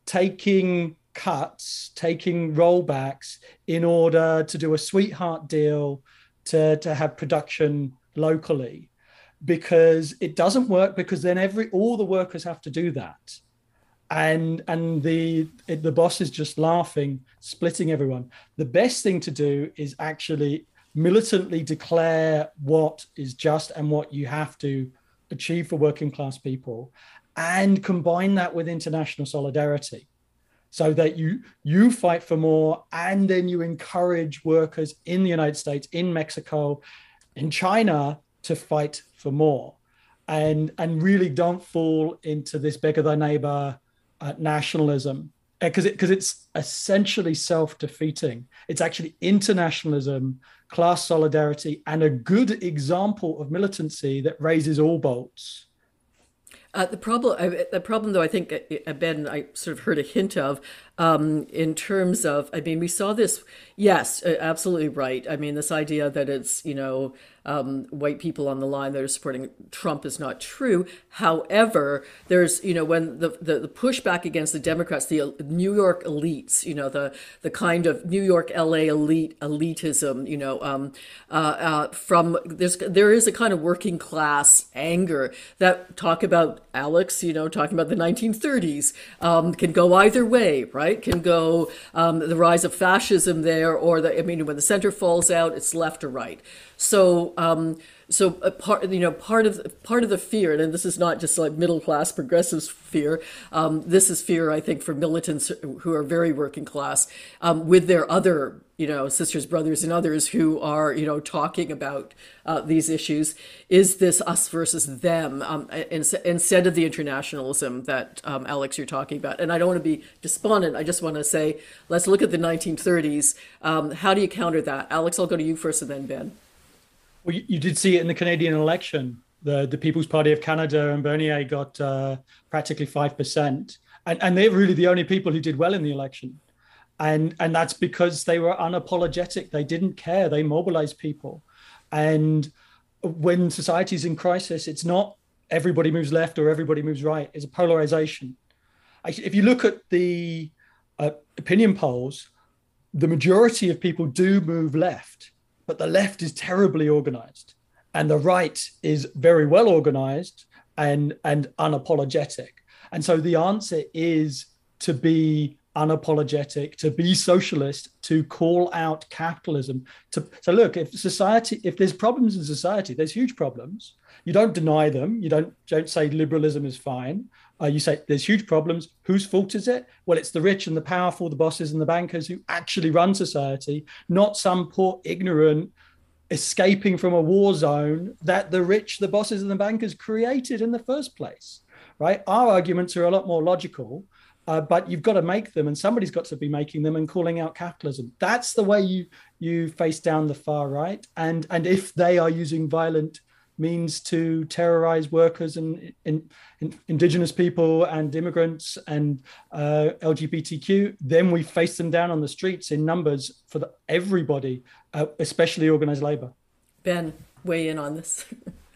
taking cuts, taking rollbacks in order to do a sweetheart deal to, to have production locally because it doesn't work because then every all the workers have to do that and and the the boss is just laughing splitting everyone. The best thing to do is actually militantly declare what is just and what you have to achieve for working class people and combine that with international solidarity so that you you fight for more and then you encourage workers in the united states in mexico in china to fight for more. And and really don't fall into this beggar thy neighbor uh, nationalism because uh, it because it's essentially self-defeating it's actually internationalism class solidarity, and a good example of militancy that raises all boats. Uh, the problem, the problem, though, I think uh, uh, Ben, I sort of heard a hint of, um, in terms of, I mean, we saw this. Yes, absolutely right. I mean, this idea that it's you know um, white people on the line that are supporting Trump is not true. However, there's you know when the, the, the pushback against the Democrats, the New York elites, you know the the kind of New York LA elite elitism, you know, um, uh, uh, from there's there is a kind of working class anger that talk about Alex, you know, talking about the 1930s um, can go either way, right? Can go um, the rise of fascism there, or the I mean when the center falls out, it's left or right. So um, so part you know part of part of the fear, and this is not just like middle class progressives fear. Um, this is fear, I think, for militants who are very working class um, with their other you know sisters, brothers, and others who are you know talking about uh, these issues. Is this us versus them um, instead of the internationalism that um, Alex you're talking about? And I don't want to be despondent. I just want to say let's look at the 1930s. Um, how do you counter that, Alex? I'll go to you first, and then Ben. Well, you, you, did see it in the Canadian election. The the People's Party of Canada and Bernier got uh, practically five percent, and and they're really the only people who did well in the election, and and that's because they were unapologetic. They didn't care. They mobilized people, and when society is in crisis, it's not everybody moves left or everybody moves right. It's a polarization. If you look at the uh, opinion polls, the majority of people do move left, but the left is terribly organized and the right is very well organized and, and unapologetic. And so the answer is to be unapologetic, to be socialist, to call out capitalism. To, so look, if society, if there's problems in society, there's huge problems. You don't deny them. You don't don't say liberalism is fine. Uh, you say there's huge problems. Whose fault is it? Well, it's the rich and the powerful, the bosses and the bankers who actually run society, not some poor ignorant escaping from a war zone that the rich, the bosses and the bankers created in the first place. Right? Our arguments are a lot more logical uh, but you've got to make them, and somebody's got to be making them and calling out capitalism. That's the way you you face down the far right. And and if they are using violent means to terrorize workers and, and, and indigenous people and immigrants and uh, LGBTQ, then we face them down on the streets in numbers for the, everybody, uh, especially organized labor. Ben, weigh in on this. *laughs*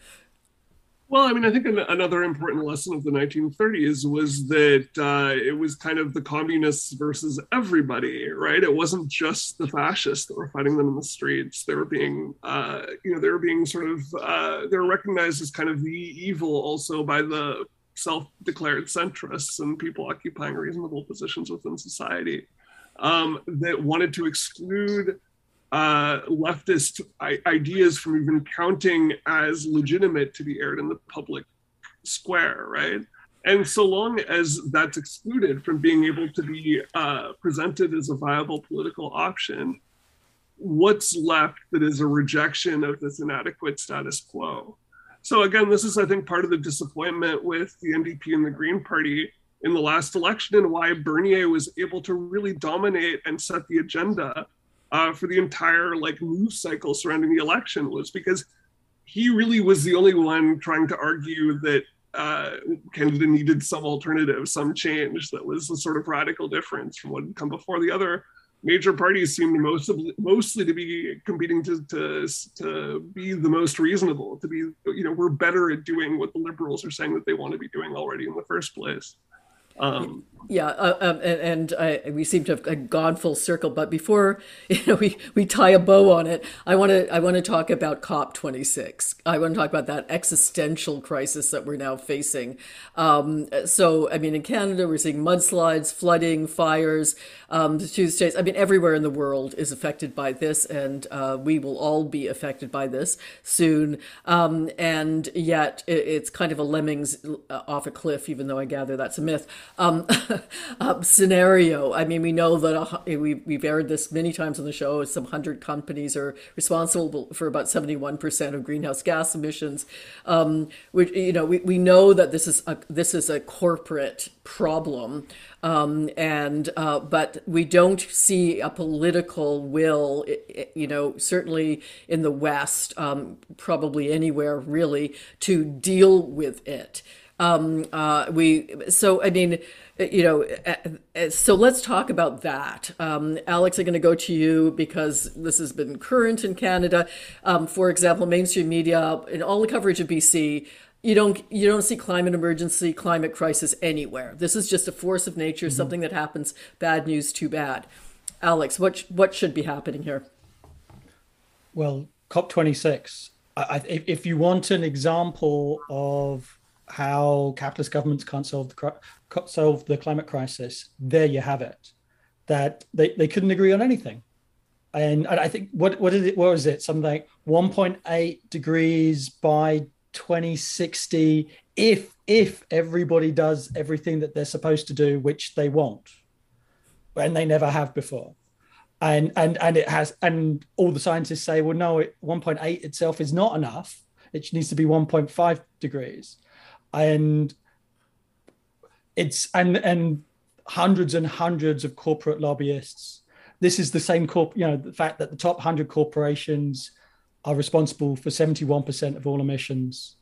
Well, I mean, I think an, another important lesson of the 1930s was that uh, it was kind of the communists versus everybody, right? It wasn't just the fascists that were fighting them in the streets. They were being, uh, you know, they were being sort of, uh, they were recognized as kind of the evil also by the self-declared centrists and people occupying reasonable positions within society um, that wanted to exclude uh, leftist ideas from even counting as legitimate to be aired in the public square, right? And so long as that's excluded from being able to be uh, presented as a viable political option, what's left that is a rejection of this inadequate status quo? So again, this is, I think, part of the disappointment with the NDP and the Green Party in the last election and why Bernier was able to really dominate and set the agenda uh, for the entire like news cycle surrounding the election was because he really was the only one trying to argue that uh, Canada needed some alternative, some change that was a sort of radical difference from what had come before. The other major parties seemed most mostly to be competing to, to to be the most reasonable, to be you know we're better at doing what the liberals are saying that they want to be doing already in the first place. Um, yeah, uh, um, and, and I, we seem to have gone full circle. But before *laughs* you know, we, we tie a bow on it, I want to I want to talk about COP twenty six. I want to talk about that existential crisis that we're now facing. Um, so, I mean, in Canada, we're seeing mudslides, flooding, fires. Um, the two states, I mean, everywhere in the world is affected by this, and uh, we will all be affected by this soon. Um, and yet, it, it's kind of a lemmings uh, off a cliff, even though I gather that's a myth *laughs* *laughs* um, scenario. I mean, we know that we, we've aired this many times on the show. Some hundred companies are responsible for about 71% of greenhouse gas emissions. Um, which, you know, we, we know that this is a, this is a corporate problem. Um, and uh, but we don't see a political will, you know, certainly in the West, um, probably anywhere really, to deal with it. Um, uh, we so I mean, you know, uh, uh, so let's talk about that. Um, Alex, I'm going to go to you because this has been current in Canada. Um, for example, mainstream media in all the coverage of BC. You don't you don't see climate emergency, climate crisis anywhere. This is just a force of nature, mm-hmm. something that happens. Bad news, too bad. Alex, what what should be happening here? Well, COP26. if you want an example of how capitalist governments can't solve the solve the climate crisis, there you have it. That they, they couldn't agree on anything, and, and I think what what is it? What was it? Something like 1.8 degrees by 2060 if if everybody does everything that they're supposed to do, which they won't, and they never have before. And and and it has and all the scientists say, well, no, it, 1.8 itself is not enough. It needs to be 1.5 degrees and it's and and hundreds and hundreds of corporate lobbyists. This is the same corp, you know, the fact that the top hundred corporations are responsible for 71% of all emissions.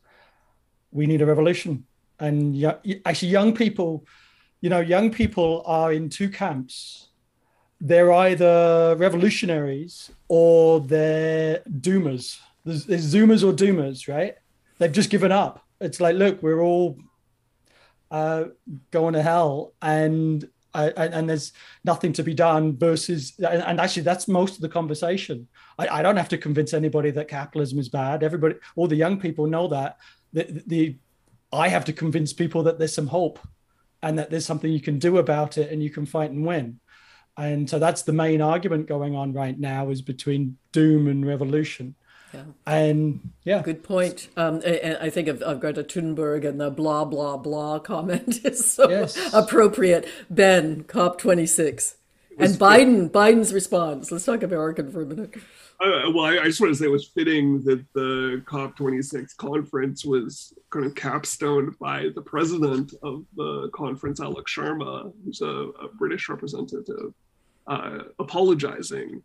We need a revolution. And yeah, actually, young people, you know, young people are in two camps. They're either revolutionaries or they're doomers there's, there's Zoomers or Doomers, right? They've just given up. It's like, look, we're all uh, going to hell, and and, there's nothing to be done. Versus, and, and actually, that's most of the conversation. I, I, don't have to convince anybody that capitalism is bad. Everybody, all the young people know that. The, the I have to convince people that there's some hope, and that there's something you can do about it, and you can fight and win. And so that's the main argument going on right now is between doom and revolution. Yeah. And yeah. Good point. Um, and I think of, of, Greta Thunberg and the blah, blah, blah comment *laughs* is so yes. appropriate. Ben, COP26. And Biden, Biden's response. Let's talk American for a minute. Uh, well, I, I, just want to say it was fitting that the COP26 conference was kind of capstoned by the president of the conference, Alok Sharma, who's a, a British representative, uh, apologizing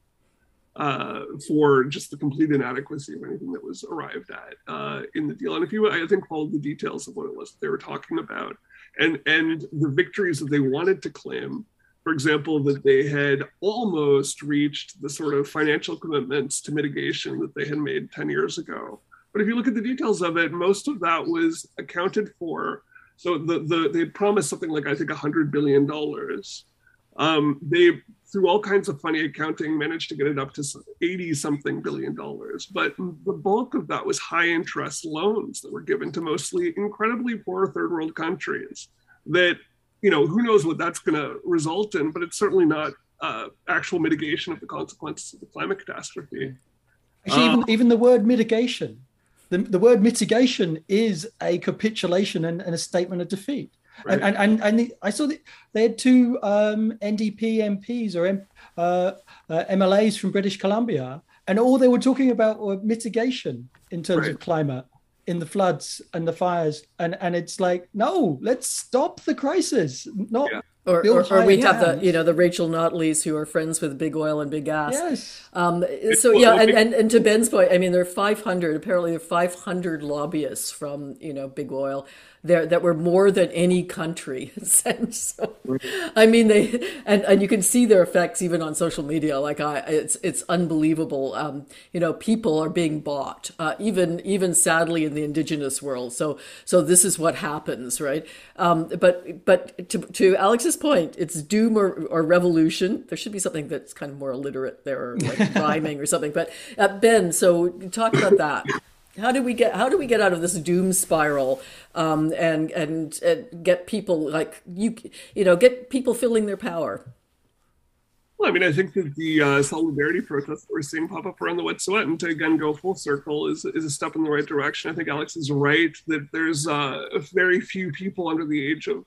uh, for just the complete inadequacy of anything that was arrived at uh, in the deal. And if you, I think, followed the details of what it was that they were talking about, and and the victories that they wanted to claim, for example, that they had almost reached the sort of financial commitments to mitigation that they had made ten years ago. But if you look at the details of it, most of that was accounted for. So the, the they promised something like I think hundred billion dollars. Um, they through all kinds of funny accounting, managed to get it up to 80 something billion dollars. But the bulk of that was high interest loans that were given to mostly incredibly poor third world countries. That, you know, who knows what that's going to result in, but it's certainly not uh, actual mitigation of the consequences of the climate catastrophe. Actually, uh, even, even the word mitigation, the, the word mitigation is a capitulation and, and a statement of defeat. Right. And, and and the, I saw that they had two um, NDP MPs or M, uh, uh, MLAs from British Columbia, and all they were talking about were mitigation in terms right. of climate in the floods and the fires, and and it's like no, let's stop the crisis, not. Yeah. Or, or, or, we have the you know the Rachel Notleys who are friends with big oil and big gas. Yes. Um, so yeah, and, and, and to Ben's point, I mean there are 500 apparently there are 500 lobbyists from you know big oil there that were more than any country. *laughs* So, I mean they and, and you can see their effects even on social media. Like I it's it's unbelievable. Um, you know people are being bought uh, even even sadly in the indigenous world. So so this is what happens right? Um, but but to, to Alex's point it's doom or, or revolution. There should be something that's kind of more illiterate there or like *laughs* rhyming or something. But uh, Ben so talk about that. How do we get how do we get out of this doom spiral um, and, and, and get people like you you know get people feeling their power? Well, I mean, I think that the uh, solidarity protests that we're seeing pop up around the Wet'suwet'en to again go full circle is, is a step in the right direction. I think Alex is right that there's uh, very few people under the age of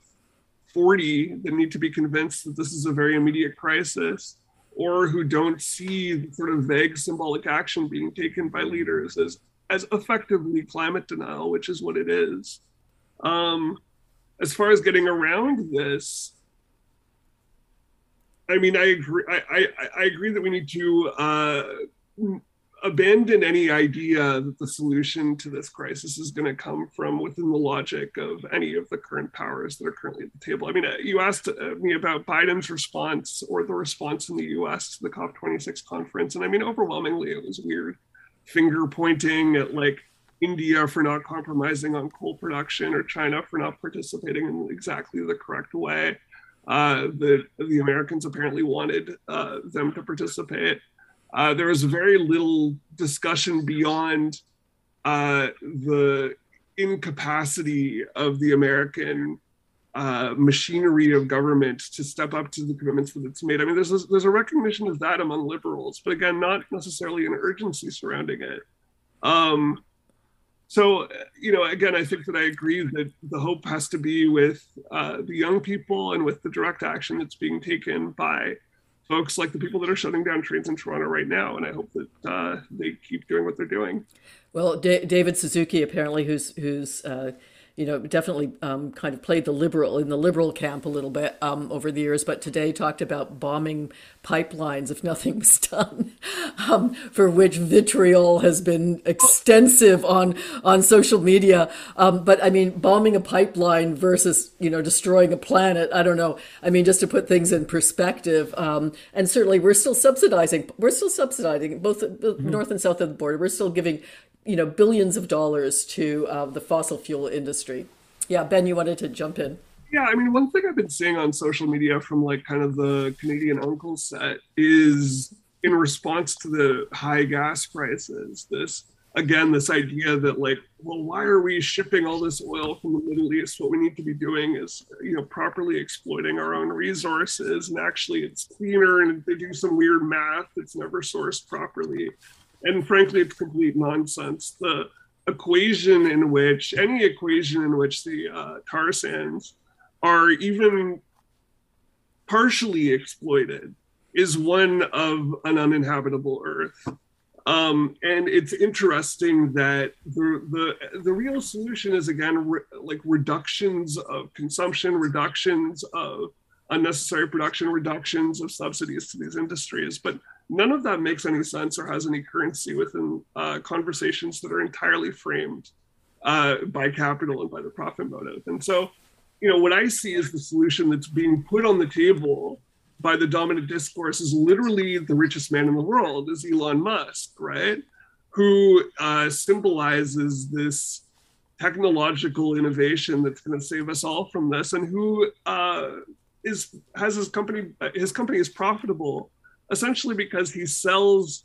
40 that need to be convinced that this is a very immediate crisis or who don't see the sort of vague symbolic action being taken by leaders as as effectively climate denial, which is what it is. Um, as far as getting around this, I mean, I agree. I, I, I agree that we need to uh, abandon any idea that the solution to this crisis is going to come from within the logic of any of the current powers that are currently at the table. I mean, uh, you asked uh, me about Biden's response or the response in the U.S. to the COP26 conference, and I mean, overwhelmingly, it was weird finger pointing at like India for not compromising on coal production or China for not participating in exactly the correct way uh, that the Americans apparently wanted uh, them to participate. Uh, there was very little discussion beyond uh, the incapacity of the American uh, machinery of government to step up to the commitments that it's made. I mean, there's a, there's a recognition of that among liberals, but again, not necessarily an urgency surrounding it. Um, so, you know, again, I think that I agree that the hope has to be with uh, the young people and with the direct action that's being taken by folks like the people that are shutting down trains in Toronto right now. And I hope that uh, they keep doing what they're doing. Well, D- David Suzuki, apparently, who's who's uh, you know, definitely um, kind of played the liberal in the liberal camp a little bit um, over the years, but today talked about bombing pipelines if *laughs* nothing was done, um, for which vitriol has been extensive on on social media. Um, but I mean, bombing a pipeline versus you know destroying a planet. I don't know. I mean, just to put things in perspective, um, and certainly we're still subsidizing. We're still subsidizing both mm-hmm. north and south of the border. We're still giving you know billions of dollars to uh, the fossil fuel industry. Yeah, Ben, you wanted to jump in. Yeah, I mean, one thing I've been seeing on social media from like kind of the Canadian uncle set is in response to the high gas prices, this again, this idea that like, well, why are we shipping all this oil from the Middle East? What we need to be doing is, you know, properly exploiting our own resources, and actually, it's cleaner. And they do some weird math that's never sourced properly and frankly, it's complete nonsense. The equation in which any equation in which the uh, tar sands are even partially exploited is one of an uninhabitable Earth. Um, and it's interesting that the, the the real solution is again re- like reductions of consumption, reductions of unnecessary production, reductions of subsidies to these industries. But none of that makes any sense or has any currency within uh, conversations that are entirely framed uh, by capital and by the profit motive. And so, you know, what I see as the solution that's being put on the table by the dominant discourse is literally the richest man in the world is Elon Musk, right? Who uh, symbolizes this technological innovation that's going to save us all from this, and who uh, is has his company his company is profitable essentially because he sells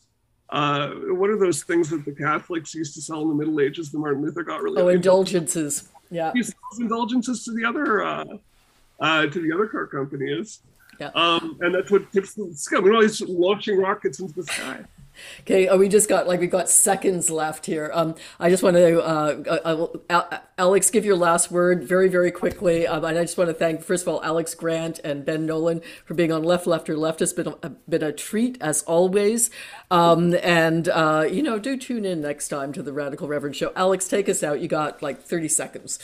uh, what are those things that the Catholics used to sell in the Middle Ages? The Martin Luther got really oh indulgences. Yeah, he sells indulgences to the other uh, uh, to the other car companies. Yeah. Um, and that's what tips the sky. We know he's launching rockets into the sky. Okay, oh, we just got like we've got seconds left here. Um, I just want to, uh, uh, Alex, give your last word very, very quickly. Um, and I just want to thank, first of all, Alex Grant and Ben Nolan for being on Left, Lefter Left. It's been a, been a treat as always. Um, and uh, you know, do tune in next time to the Radical Reverend Show. Alex, take us out. You got like thirty seconds.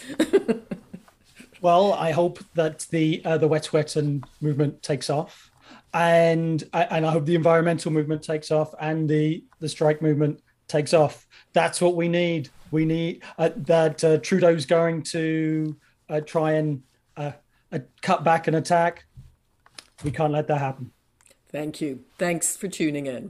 *laughs* well, I hope that the uh, the Wet'suwet'en movement takes off and and I hope the environmental movement takes off and the the strike movement takes off. That's what we need. We need uh, that uh, Trudeau's going to uh, try and uh, uh, cut back an attack. We can't let that happen. Thank you. Thanks for tuning in.